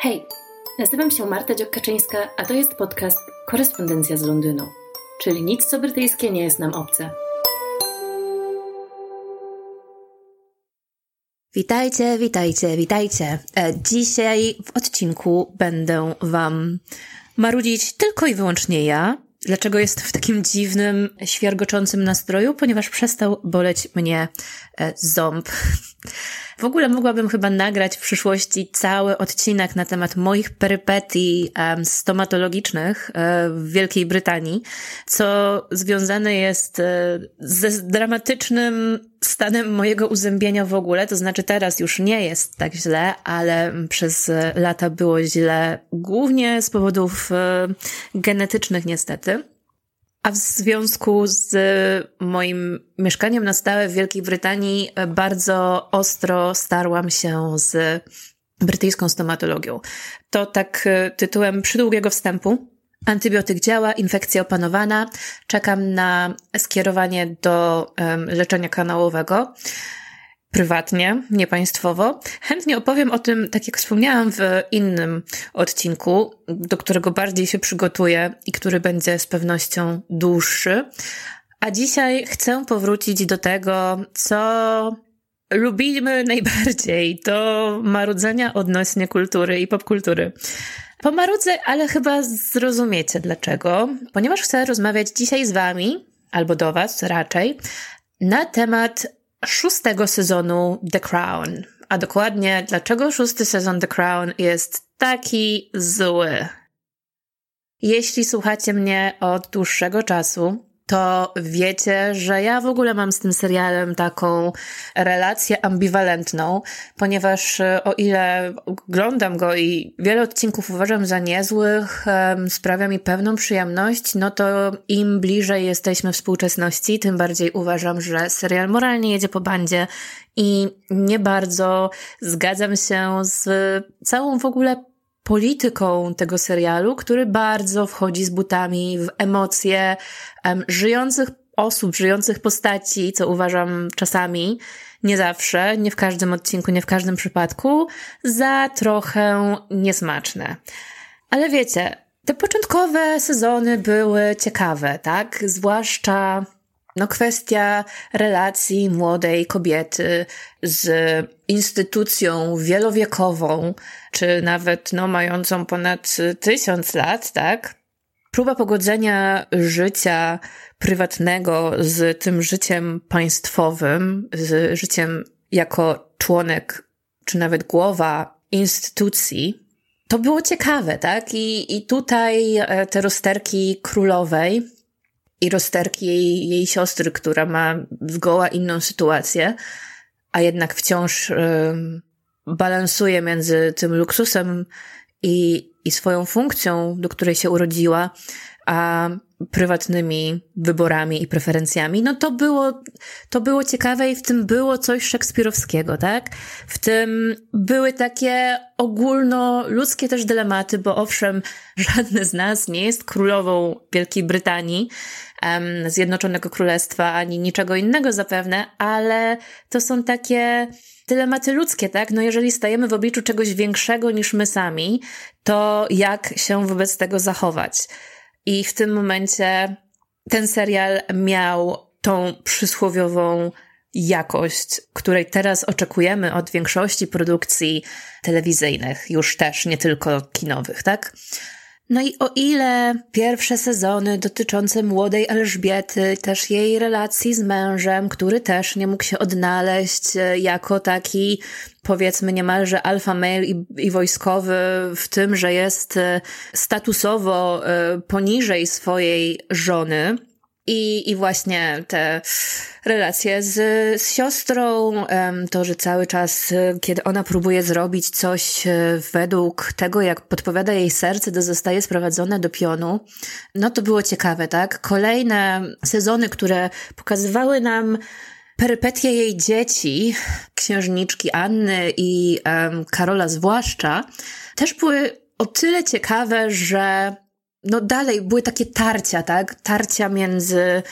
Hej, nazywam się Marta Dziokaczyńska, a to jest podcast Korespondencja z Londynu, czyli nic co brytyjskie nie jest nam obce. Witajcie, witajcie, witajcie. E, dzisiaj w odcinku będę Wam marudzić tylko i wyłącznie ja. Dlaczego jest w takim dziwnym, świergoczącym nastroju? Ponieważ przestał boleć mnie e, ząb. W ogóle mogłabym chyba nagrać w przyszłości cały odcinek na temat moich perypetii um, stomatologicznych um, w Wielkiej Brytanii, co związane jest um, ze dramatycznym stanem mojego uzębienia w ogóle. To znaczy teraz już nie jest tak źle, ale przez lata było źle głównie z powodów genetycznych niestety. A w związku z moim mieszkaniem na stałe w Wielkiej Brytanii bardzo ostro starłam się z brytyjską stomatologią. To tak e, tytułem przydługiego wstępu. Antybiotyk działa, infekcja opanowana. Czekam na skierowanie do um, leczenia kanałowego prywatnie, nie państwowo. Chętnie opowiem o tym, tak jak wspomniałam w innym odcinku, do którego bardziej się przygotuję i który będzie z pewnością dłuższy. A dzisiaj chcę powrócić do tego, co lubimy najbardziej, do marudzenia odnośnie kultury i popkultury. Pomarudzę, ale chyba zrozumiecie dlaczego. Ponieważ chcę rozmawiać dzisiaj z wami, albo do was raczej, na temat szóstego sezonu The Crown. A dokładnie, dlaczego szósty sezon The Crown jest taki zły. Jeśli słuchacie mnie od dłuższego czasu, to wiecie, że ja w ogóle mam z tym serialem taką relację ambiwalentną, ponieważ e, o ile oglądam go i wiele odcinków uważam za niezłych, sprawia mi pewną przyjemność, no to im bliżej jesteśmy współczesności, tym bardziej uważam, że serial moralnie jedzie po bandzie i nie bardzo zgadzam się z całą w ogóle polityką tego serialu, który bardzo wchodzi z butami w emocje um, żyjących osób, żyjących postaci, co uważam czasami, nie zawsze, nie w każdym odcinku, nie w każdym przypadku, za trochę niesmaczne. Ale wiecie, te początkowe sezony były ciekawe, tak? Zwłaszcza no kwestia relacji młodej kobiety z instytucją wielowiekową, czy nawet no, mającą ponad tysiąc lat, tak? Próba pogodzenia życia prywatnego z tym życiem państwowym, z życiem jako członek, czy nawet głowa instytucji, to było ciekawe, tak? I, i tutaj e, te rozterki królowej i rozterki jej, jej siostry, która ma zgoła inną sytuację, a jednak wciąż balansuje między tym luksusem i, i swoją funkcją, do której się urodziła, a prywatnymi wyborami i preferencjami, no to było, to było ciekawe i w tym było coś szekspirowskiego, tak? W tym były takie ogólnoludzkie też dylematy, bo owszem, żadne z nas nie jest królową Wielkiej Brytanii, um, Zjednoczonego Królestwa, ani niczego innego zapewne, ale to są takie dylematy ludzkie, tak? No jeżeli stajemy w obliczu czegoś większego niż my sami, to jak się wobec tego zachować? I w tym momencie ten serial miał tą przysłowiową jakość, której teraz oczekujemy od większości produkcji telewizyjnych, już też nie tylko kinowych, tak? No i o ile pierwsze sezony dotyczące młodej Elżbiety, też jej relacji z mężem, który też nie mógł się odnaleźć e, jako taki, powiedzmy, niemalże alfa male i, i wojskowy w tym, że jest e, statusowo e, poniżej swojej żony, i, i właśnie te relacje z, z siostrą, to, że cały czas, kiedy ona próbuje zrobić coś e, według tego, jak podpowiada jej serce, to zostaje sprowadzone do pionu, no to było ciekawe, tak? Kolejne sezony, które pokazywały nam perypetie jej dzieci, księżniczki Anny i um, Karola zwłaszcza, też były o tyle ciekawe, że no dalej były takie tarcia, tak? Tarcia między,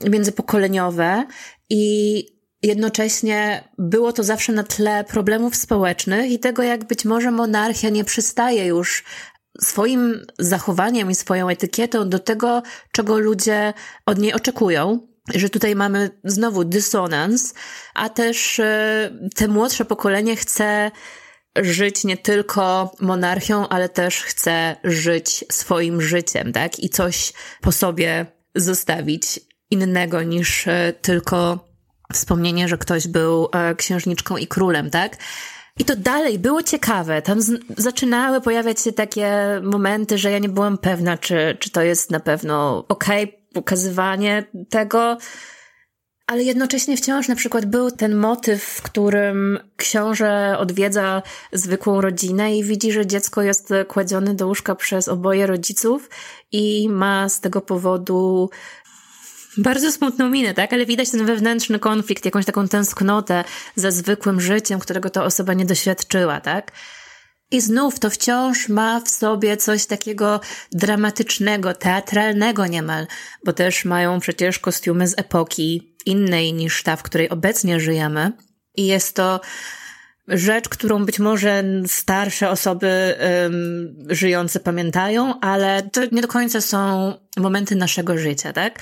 międzypokoleniowe i jednocześnie było to zawsze na tle problemów społecznych i tego, jak być może monarchia nie przystaje już swoim zachowaniem i swoją etykietą do tego, czego ludzie od niej oczekują. Że tutaj mamy znowu dysonans, a też e, te młodsze pokolenie chce żyć nie tylko monarchią, ale też chce żyć swoim życiem, tak? I coś po sobie zostawić innego niż e, tylko wspomnienie, że ktoś był e, księżniczką i królem, tak? I to dalej było ciekawe. Tam z- zaczynały pojawiać się takie momenty, że ja nie byłam pewna, czy, czy to jest na pewno okej okay, pokazywanie tego. Ale jednocześnie wciąż na przykład był ten motyw, w którym książę odwiedza zwykłą rodzinę i widzi, że dziecko jest kładzione do łóżka przez oboje rodziców i ma z tego powodu bardzo smutną minę, tak? Ale widać ten wewnętrzny konflikt, jakąś taką tęsknotę za zwykłym życiem, którego ta osoba nie doświadczyła, tak? I znów to wciąż ma w sobie coś takiego dramatycznego, teatralnego niemal, bo też mają przecież kostiumy z epoki innej niż ta, w której obecnie żyjemy. I jest to rzecz, którą być może starsze osoby um, żyjące pamiętają, ale to nie do końca są momenty naszego życia, tak?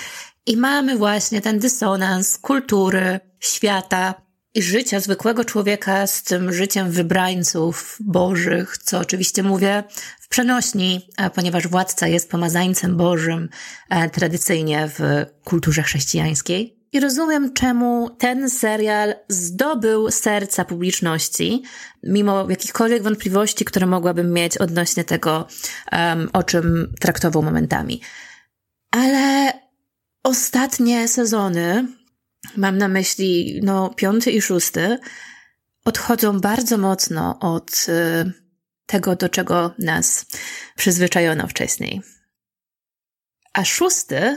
I mamy właśnie ten dysonans kultury, świata życia zwykłego człowieka z tym życiem wybrańców bożych, co oczywiście mówię w przenośni, ponieważ władca jest pomazańcem bożym e, tradycyjnie w kulturze chrześcijańskiej. I rozumiem, czemu ten serial zdobył serca publiczności, mimo jakichkolwiek wątpliwości, które mogłabym mieć odnośnie tego, um, o czym traktował momentami. Ale ostatnie sezony, mam na myśli no, piąty i szósty, odchodzą bardzo mocno od y, tego, do czego nas przyzwyczajono wcześniej. A szósty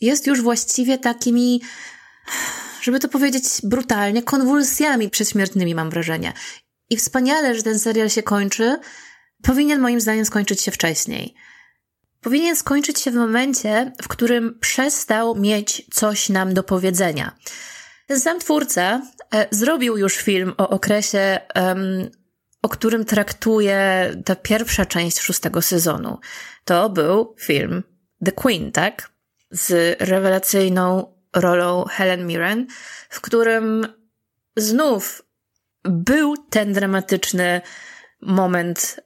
jest już właściwie takimi, żeby to powiedzieć brutalnie, konwulsjami przedśmiertnymi, mam wrażenie. I wspaniale, że ten serial się kończy. Powinien moim zdaniem skończyć się wcześniej. Powinien skończyć się w momencie, w którym przestał mieć coś nam do powiedzenia. Ten sam twórca e, zrobił już film o okresie, o którym traktuje ta pierwsza część szóstego sezonu. To był film The Queen, tak? Z rewelacyjną rolą Helen Mirren, w którym znów był ten dramatyczny moment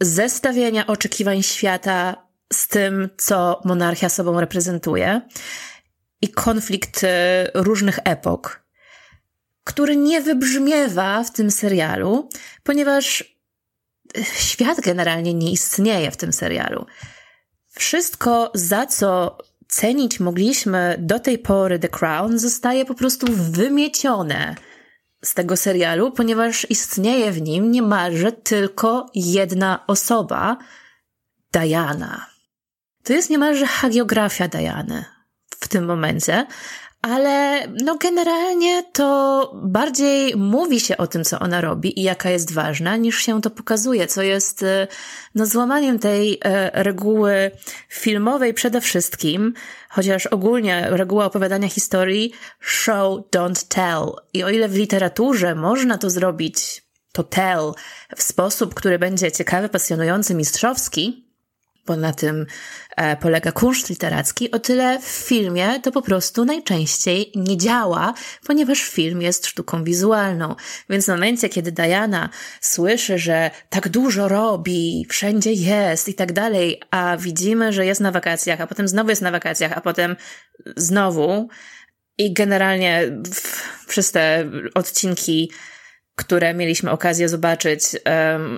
zestawienia oczekiwań świata z tym, co monarchia sobą reprezentuje i konflikt różnych epok, który nie wybrzmiewa w tym serialu, ponieważ e, świat generalnie nie istnieje w tym serialu. Wszystko, za co cenić mogliśmy do tej pory The Crown, zostaje po prostu wymiecione z tego serialu, ponieważ istnieje w nim niemalże tylko jedna osoba Diana. To jest niemalże hagiografia Diany w tym momencie, ale no generalnie to bardziej mówi się o tym, co ona robi i jaka jest ważna, niż się to pokazuje, co jest e, no, złamaniem tej e, reguły filmowej przede wszystkim, chociaż ogólnie reguła opowiadania historii show, don't tell. I o ile w literaturze można to zrobić, to tell, w sposób, który będzie ciekawy, pasjonujący, mistrzowski, bo na tym e, polega kunszt literacki, o tyle w filmie to po prostu najczęściej nie działa, ponieważ film jest sztuką wizualną. Więc w momencie, kiedy Diana słyszy, że tak dużo robi, wszędzie jest i tak dalej, a widzimy, że jest na wakacjach, a potem znowu jest na wakacjach, a potem znowu i generalnie przez te odcinki które mieliśmy okazję zobaczyć,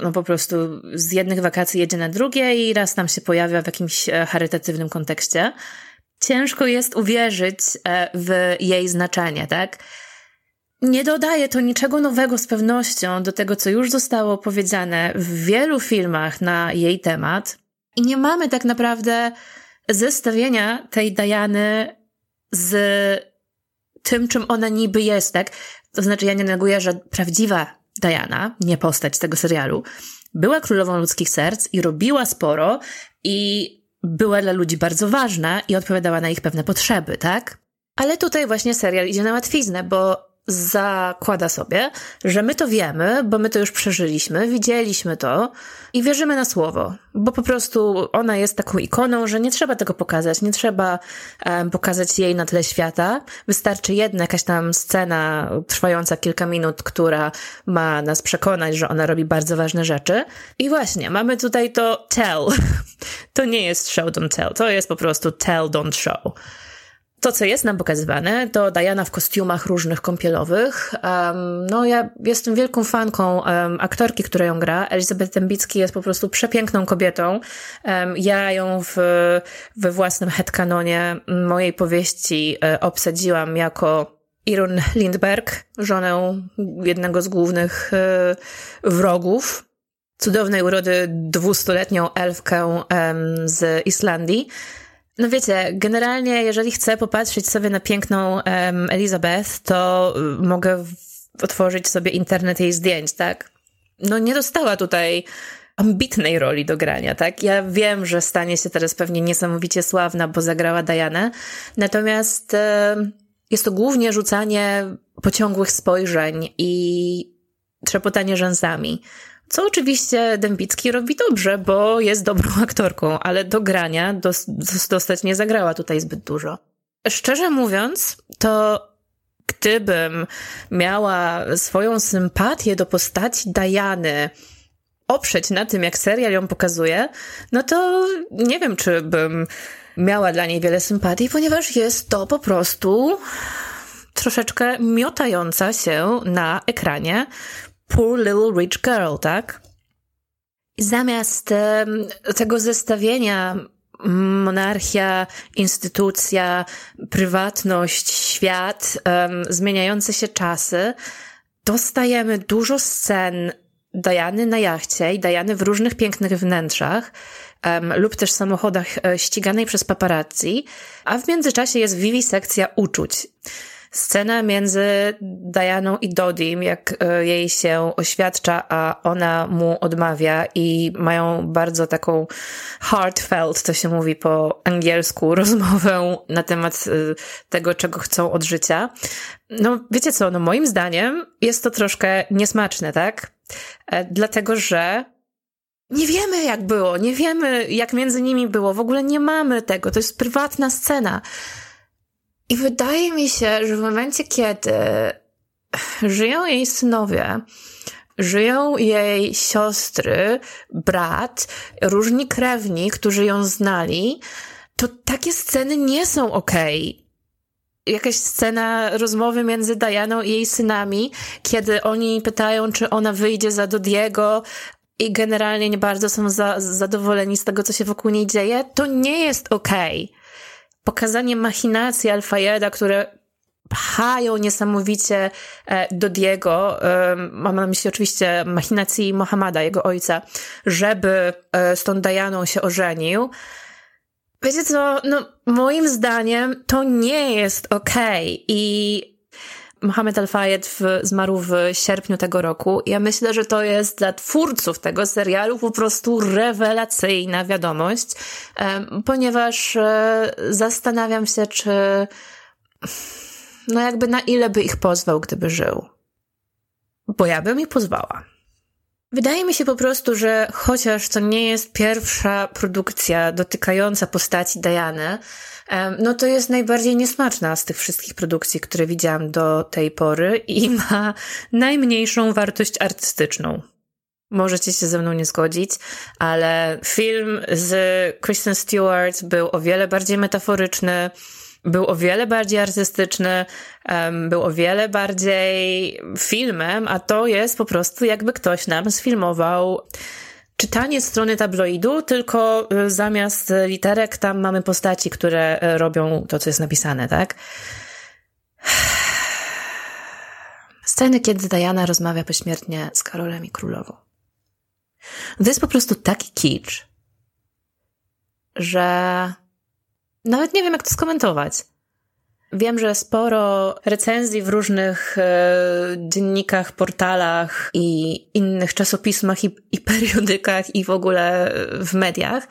no po prostu z jednych wakacji jedzie na drugie i raz tam się pojawia w jakimś e, charytatywnym kontekście. Ciężko jest uwierzyć e, w jej znaczenie, tak? Nie dodaje to niczego nowego z pewnością do tego, co już zostało powiedziane w wielu filmach na jej temat. I nie mamy tak naprawdę zestawienia tej Diany z tym, czym ona niby jest, tak? To znaczy, ja nie neguję, że prawdziwa Diana, nie postać tego serialu, była królową ludzkich serc i robiła sporo i była dla ludzi bardzo ważna i odpowiadała na ich pewne potrzeby, tak? Ale tutaj właśnie serial idzie na łatwiznę, bo zakłada sobie, że my to wiemy, bo my to już przeżyliśmy, widzieliśmy to i wierzymy na słowo, bo po prostu ona jest taką ikoną, że nie trzeba tego pokazać, nie trzeba um, pokazać jej na tle świata. Wystarczy jedna jakaś tam scena trwająca kilka minut, która ma nas przekonać, że ona robi bardzo ważne rzeczy. I właśnie, mamy tutaj to tell. To nie jest show don't tell, to jest po prostu tell don't show. To, co jest nam pokazywane, to Diana w kostiumach różnych kąpielowych. Um, no, ja jestem wielką fanką um, aktorki, która ją gra. Elizabeth Dembicki jest po prostu przepiękną kobietą. Um, ja ją w, we własnym headcanonie mojej powieści e, obsadziłam jako Irun Lindberg, żonę jednego z głównych e, wrogów cudownej urody dwustuletnią elfkę z Islandii. No wiecie, generalnie jeżeli chcę popatrzeć sobie na piękną um, Elizabeth, to y, mogę otworzyć sobie internet jej zdjęć, tak? No nie dostała tutaj ambitnej roli do grania, tak? Ja wiem, że stanie się teraz pewnie niesamowicie sławna, bo zagrała Dianę, natomiast jest to głównie rzucanie pociągłych spojrzeń i trzepotanie rzęsami. Co oczywiście Dębicki robi dobrze, bo jest dobrą aktorką, ale do grania dos dostać nie zagrała tutaj zbyt dużo. Szczerze mówiąc, to gdybym miała swoją sympatię do postaci Diany oprzeć na tym, jak serial ją pokazuje, no to nie wiem, czy bym miała dla niej wiele sympatii, ponieważ jest to po prostu troszeczkę miotająca się na ekranie Poor Little Rich Girl, tak? Zamiast tego zestawienia monarchia, instytucja, prywatność, świat, zmieniające się czasy, dostajemy dużo scen Dajany na jachcie i Dajany w różnych pięknych wnętrzach lub też samochodach e, ściganej przez paparazzi, a w międzyczasie jest wiwisekcja uczuć. Scena między Dianą i Dodim, jak e, jej się oświadcza, a ona mu odmawia i mają bardzo taką heartfelt, to się mówi po angielsku, rozmowę na temat e, tego, czego chcą od życia. No, wiecie co, no moim zdaniem jest to troszkę niesmaczne, tak? E, dlatego, że nie wiemy, jak było, nie wiemy, jak między nimi było, w ogóle nie mamy tego, to jest prywatna scena. I wydaje mi się, że w momencie, kiedy żyją jej synowie, żyją jej siostry, brat, różni krewni, którzy ją znali, to takie sceny nie są okej. Okay jakaś scena rozmowy między Dianą i jej synami, kiedy oni pytają, czy ona wyjdzie za Dodiego i generalnie nie bardzo są za, zadowoleni z tego, co się wokół niej dzieje, to nie jest okej. Okay pokazanie machinacji Alfajeda, które pchają niesamowicie e, do Diego, mam na myśli oczywiście machinacji Mohamada, jego ojca, żeby e, z tą Dianą się ożenił. Wiecie co, no moim zdaniem to nie jest okej okay. i Mohamed Al-Fayed zmarł w sierpniu tego roku. Ja myślę, że to jest dla twórców tego serialu po prostu rewelacyjna wiadomość, ponieważ e, zastanawiam się, czy no jakby na ile by ich pozwał, gdyby żył. Bo ja bym ich pozwała. Wydaje mi się po prostu, że chociaż to nie jest pierwsza produkcja dotykająca postaci Diany, no to jest najbardziej niesmaczna z tych wszystkich produkcji, które widziałam do tej pory i ma najmniejszą wartość artystyczną. Możecie się ze mną nie zgodzić, ale film z Kristen Stewart był o wiele bardziej metaforyczny, był o wiele bardziej artystyczny, był o wiele bardziej filmem, a to jest po prostu jakby ktoś nam sfilmował czytanie strony tabloidu, tylko y, zamiast literek tam mamy postaci, które y, robią to, co jest napisane, tak? Sceny, kiedy Diana rozmawia pośmiertnie z Karolem i królową. To jest po prostu taki kicz, że nawet nie wiem, jak to skomentować. Wiem, że sporo recenzji w różnych e, dziennikach, portalach i innych czasopismach i, i periodykach i w ogóle w mediach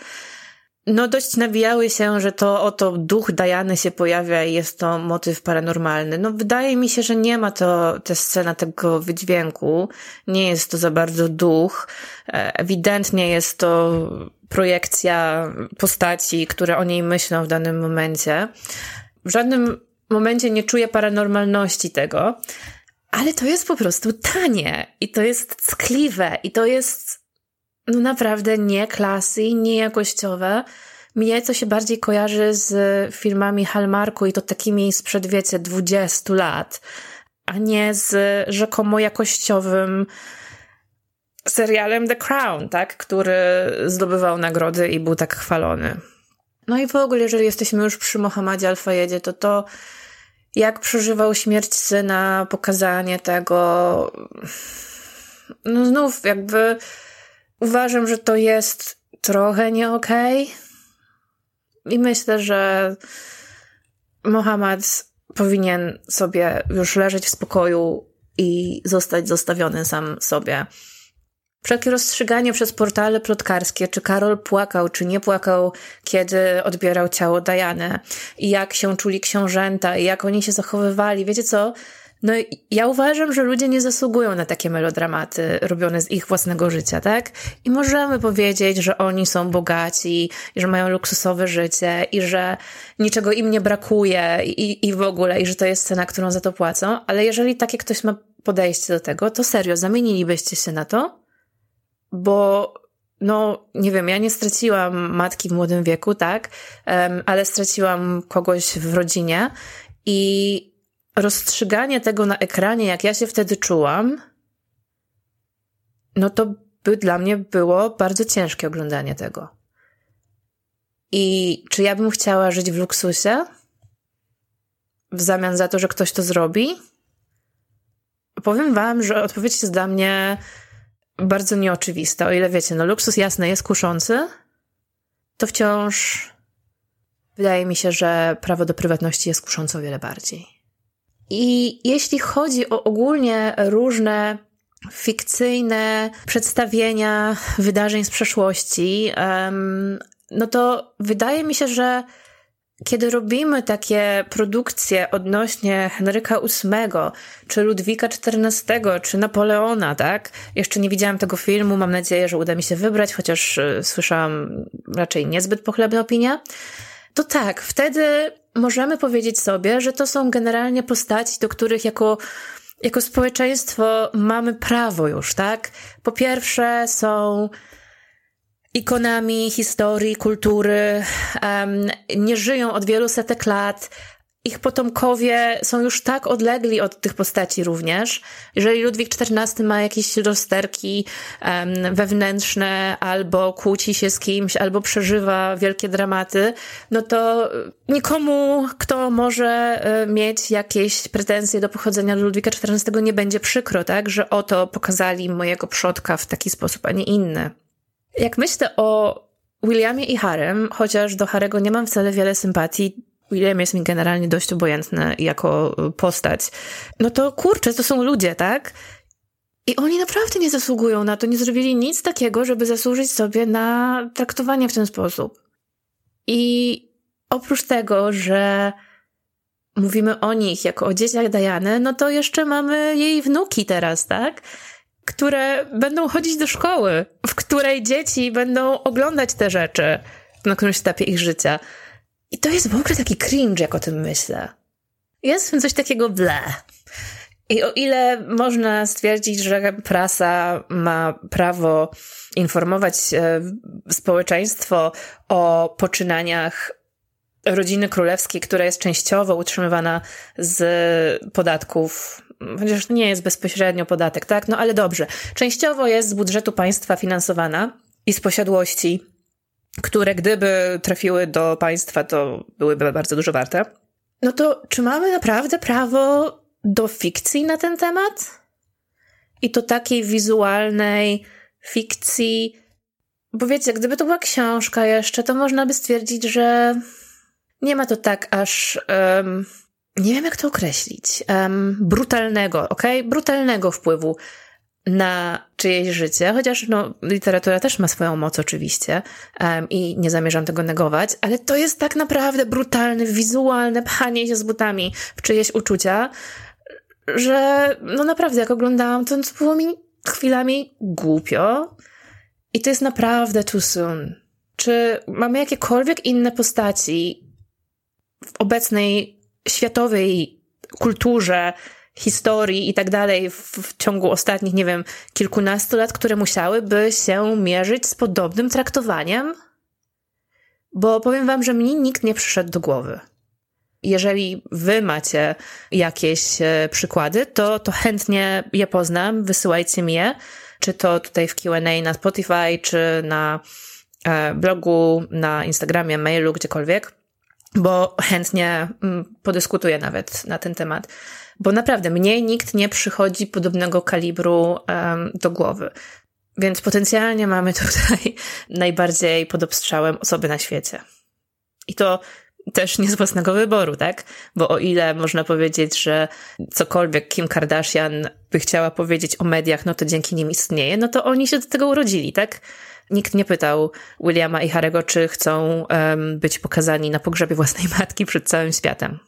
no dość nawijały się, że to oto duch Dajany się pojawia i jest to motyw paranormalny. No wydaje mi się, że nie ma to, ta scena tego wydźwięku. Nie jest to za bardzo duch. E, ewidentnie jest to projekcja postaci, które o niej myślą w danym momencie. W żadnym momencie nie czuję paranormalności tego, ale to jest po prostu tanie i to jest ckliwe i to jest no naprawdę nie klasy, nie jakościowe. Mnie to się bardziej kojarzy z filmami Hallmarku i to takimi sprzed, wiecie, 20 lat, a nie z rzekomo jakościowym serialem The Crown, tak? Który zdobywał nagrody i był tak chwalony. No i w ogóle, jeżeli jesteśmy już przy Mohamedzie Al-Fayedzie, to to jak przeżywał śmierć syna, pokazanie tego, no znów jakby uważam, że to jest trochę nie okej. Okay. I myślę, że Mohamed powinien sobie już leżeć w spokoju i zostać zostawiony sam sobie. Wszelkie rozstrzyganie przez portale plotkarskie, czy Karol płakał, czy nie płakał, kiedy odbierał ciało Diany, i jak się czuli książęta, i jak oni się zachowywali. Wiecie co? No ja uważam, że ludzie nie zasługują na takie melodramaty robione z ich własnego życia, tak? I możemy powiedzieć, że oni są bogaci, i że mają luksusowe życie, i że niczego im nie brakuje, i, i w ogóle, i że to jest cena, którą za to płacą, ale jeżeli takie ktoś ma podejście do tego, to serio, zamienilibyście się na to? Bo no, nie wiem, ja nie straciłam matki w młodym wieku, tak, um, ale straciłam kogoś w rodzinie i rozstrzyganie tego na ekranie, jak ja się wtedy czułam, no to by dla mnie było bardzo ciężkie oglądanie tego. I czy ja bym chciała żyć w luksusie w zamian za to, że ktoś to zrobi? Powiem wam, że odpowiedź jest dla mnie bardzo nieoczywista. O ile wiecie, no luksus jasne jest kuszący, to wciąż wydaje mi się, że prawo do prywatności jest kuszące o wiele bardziej. I jeśli chodzi o ogólnie różne fikcyjne przedstawienia wydarzeń z przeszłości, no to wydaje mi się, że kiedy robimy takie produkcje odnośnie Henryka VIII, czy Ludwika XIV, czy Napoleona, tak? Jeszcze nie widziałam tego filmu, mam nadzieję, że uda mi się wybrać, chociaż y, słyszałam raczej niezbyt pochlebne opinie. To tak, wtedy możemy powiedzieć sobie, że to są generalnie postaci, do których jako jako społeczeństwo mamy prawo już, tak? Po pierwsze są ikonami historii, kultury, um, nie żyją od wielu setek lat, ich potomkowie są już tak odlegli od tych postaci również. Jeżeli Ludwik XIV ma jakieś rozterki um, wewnętrzne, albo kłóci się z kimś, albo przeżywa wielkie dramaty, no to nikomu, kto może e, mieć jakieś pretensje do pochodzenia Ludwika XIV, nie będzie przykro, tak, że oto pokazali mojego przodka w taki sposób, a nie inny. Jak myślę o Williamie i Harem, chociaż do Harego nie mam wcale wiele sympatii, William jest mi generalnie dość obojętny jako y, postać. No to kurczę, to są ludzie, tak? I oni naprawdę nie zasługują na to, nie zrobili nic takiego, żeby zasłużyć sobie na traktowanie w ten sposób. I oprócz tego, że mówimy o nich jako o dzieciach Dajany, no to jeszcze mamy jej wnuki teraz, tak? Które będą chodzić do szkoły, w której dzieci będą oglądać te rzeczy na którymś etapie ich życia. I to jest w ogóle taki cringe, jak o tym myślę. Jest w tym coś takiego ble. I o ile można stwierdzić, że prasa ma prawo informować e, społeczeństwo o poczynaniach rodziny królewskiej, która jest częściowo utrzymywana z podatków, chociaż nie jest bezpośrednio podatek, tak? No ale dobrze. Częściowo jest z budżetu państwa finansowana i z posiadłości które gdyby trafiły do państwa, to byłyby bardzo dużo warte. No to czy mamy naprawdę prawo do fikcji na ten temat? I to takiej wizualnej fikcji. Bo wiecie, gdyby to była książka jeszcze, to można by stwierdzić, że nie ma to tak aż. Um, nie wiem, jak to określić. Um, brutalnego, ok? Brutalnego wpływu na czyjeś życie, chociaż no, literatura też ma swoją moc oczywiście um, i nie zamierzam tego negować, ale to jest tak naprawdę brutalne, wizualne pchanie się z butami w czyjeś uczucia, że no naprawdę jak oglądałam to, to było mi chwilami głupio i to jest naprawdę too soon. Czy mamy jakiekolwiek inne postaci w obecnej światowej kulturze, historii i tak dalej w ciągu ostatnich, nie wiem, kilkunastu lat, które musiałyby się mierzyć z podobnym traktowaniem? Bo powiem wam, że mnie nikt nie przyszedł do głowy. Jeżeli wy macie jakieś e, przykłady, to, to chętnie je poznam, wysyłajcie mi je, czy to tutaj w Q&A na Spotify, czy na e, blogu, na Instagramie, mailu, gdziekolwiek, bo chętnie mm, podyskutuję nawet na ten temat. Bo naprawdę mnie nikt nie przychodzi podobnego kalibru um, do głowy. Więc potencjalnie mamy tutaj najbardziej pod obstrzałem osoby na świecie. I to też nie z własnego wyboru, tak? Bo o ile można powiedzieć, że cokolwiek Kim Kardashian by chciała powiedzieć o mediach, no to dzięki nim istnieje, no to oni się do tego urodzili, tak? Nikt nie pytał Williama i Harego, czy chcą um, być pokazani na pogrzebie własnej matki przed całym światem.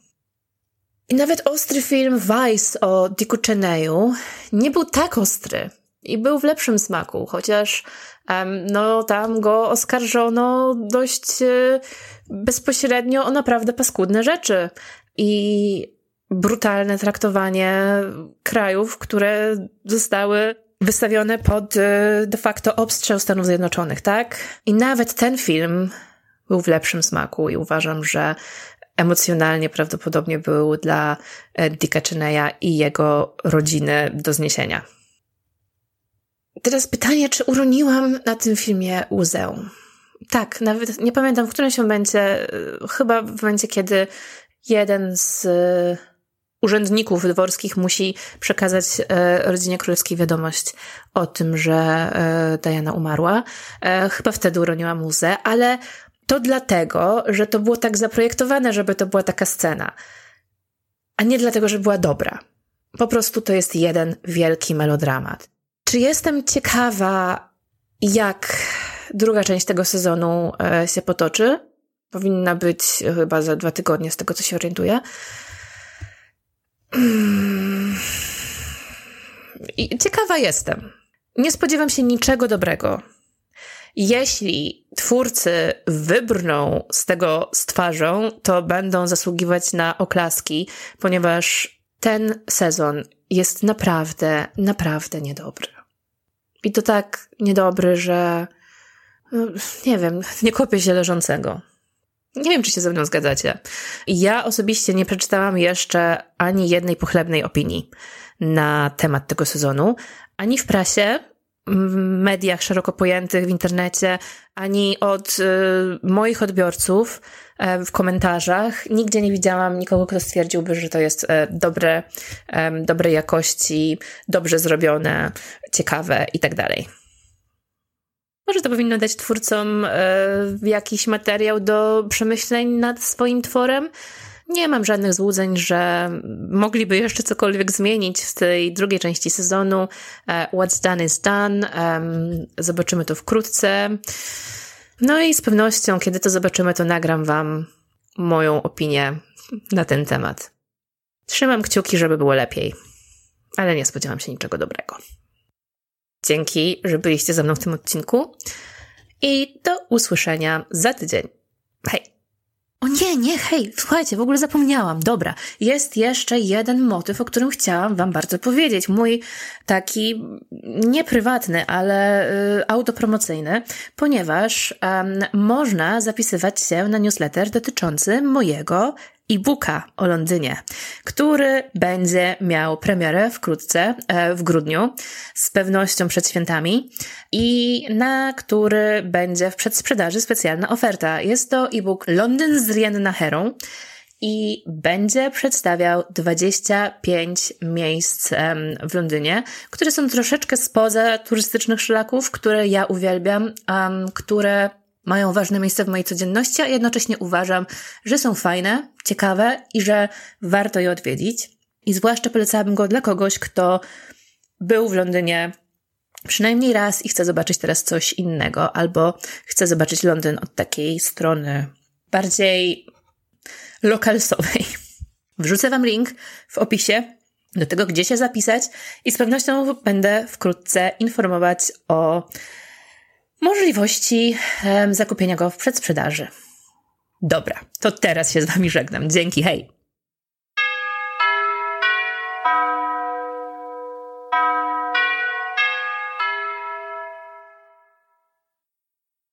I nawet ostry film Vice o Dicku Cheneyu nie był tak ostry i był w lepszym smaku, chociaż um, no tam go oskarżono dość e, bezpośrednio o naprawdę paskudne rzeczy i brutalne traktowanie krajów, które zostały wystawione pod e, de facto obstrzał Stanów Zjednoczonych, tak? I nawet ten film był w lepszym smaku i uważam, że emocjonalnie prawdopodobnie był dla e, Dicka Cheneya i jego rodziny do zniesienia. Teraz pytanie, czy uroniłam na tym filmie łzę? Tak, nawet nie pamiętam w którymś momencie, e, chyba w momencie, kiedy jeden z urzędników dworskich musi przekazać rodzinie królewskiej wiadomość o tym, że Diana umarła. Chyba wtedy uroniłam łzę, ale to dlatego, że to było tak zaprojektowane, żeby to była taka scena, a nie dlatego, że była dobra. Po prostu to jest jeden wielki melodramat. Czy jestem ciekawa, jak druga część tego sezonu e, się potoczy? Powinna być chyba za dwa tygodnie, z tego co się orientuję. I ciekawa jestem. Nie spodziewam się niczego dobrego jeśli twórcy wybrną z tego z twarzą, to będą zasługiwać na oklaski, ponieważ ten sezon jest naprawdę, naprawdę niedobry. I to tak niedobry, że no, nie wiem, nie kopię się leżącego. Nie wiem, czy się ze mną zgadzacie. Ja osobiście nie przeczytałam jeszcze ani jednej pochlebnej opinii na temat tego sezonu, ani w prasie, mediach szeroko pojętych, w internecie, ani od y, moich odbiorców e, w komentarzach. Nigdzie nie widziałam nikogo, kto stwierdziłby, że to jest e, dobre, dobrej jakości, dobrze zrobione, ciekawe i tak dalej. Może to powinno dać twórcom e, jakiś materiał do przemyśleń nad swoim tworem, nie mam żadnych złudzeń, że mogliby jeszcze cokolwiek zmienić w tej drugiej części sezonu. E, what's done is done. Zobaczymy to wkrótce. No i z pewnością, kiedy to zobaczymy, to nagram Wam moją opinię na ten temat. Trzymam kciuki, żeby było lepiej, ale nie spodziewam się niczego dobrego. Dzięki, że byliście ze mną w tym odcinku i do usłyszenia za tydzień. Hej! O nie, nie, hej, słuchajcie, w ogóle zapomniałam. Dobra, jest jeszcze jeden motyw, o którym chciałam wam bardzo powiedzieć. Mój taki nieprywatny, ale y, autopromocyjny, ponieważ można zapisywać się na newsletter dotyczący mojego e-booka o Londynie, który będzie miał premierę wkrótce, e, w grudniu, z pewnością przed świętami i na który będzie w przedsprzedaży specjalna oferta. Jest to e-book Londyn z Rienna Herą i będzie przedstawiał 25 miejsc w Londynie, które są troszeczkę spoza turystycznych szlaków, które ja uwielbiam, które mają ważne miejsce w mojej codzienności, a jednocześnie uważam, że są fajne, ciekawe i że warto je odwiedzić. I zwłaszcza polecałabym go dla kogoś, kto był w Londynie przynajmniej raz i chcę zobaczyć teraz coś innego, albo chcę zobaczyć Londyn od takiej strony bardziej lokalsowej. Wrzucę Wam link w opisie do tego, gdzie się zapisać i z pewnością będę wkrótce informować o możliwości zakupienia go w przedsprzedaży. Dobra, to teraz się z Wami żegnam. Dzięki, hej!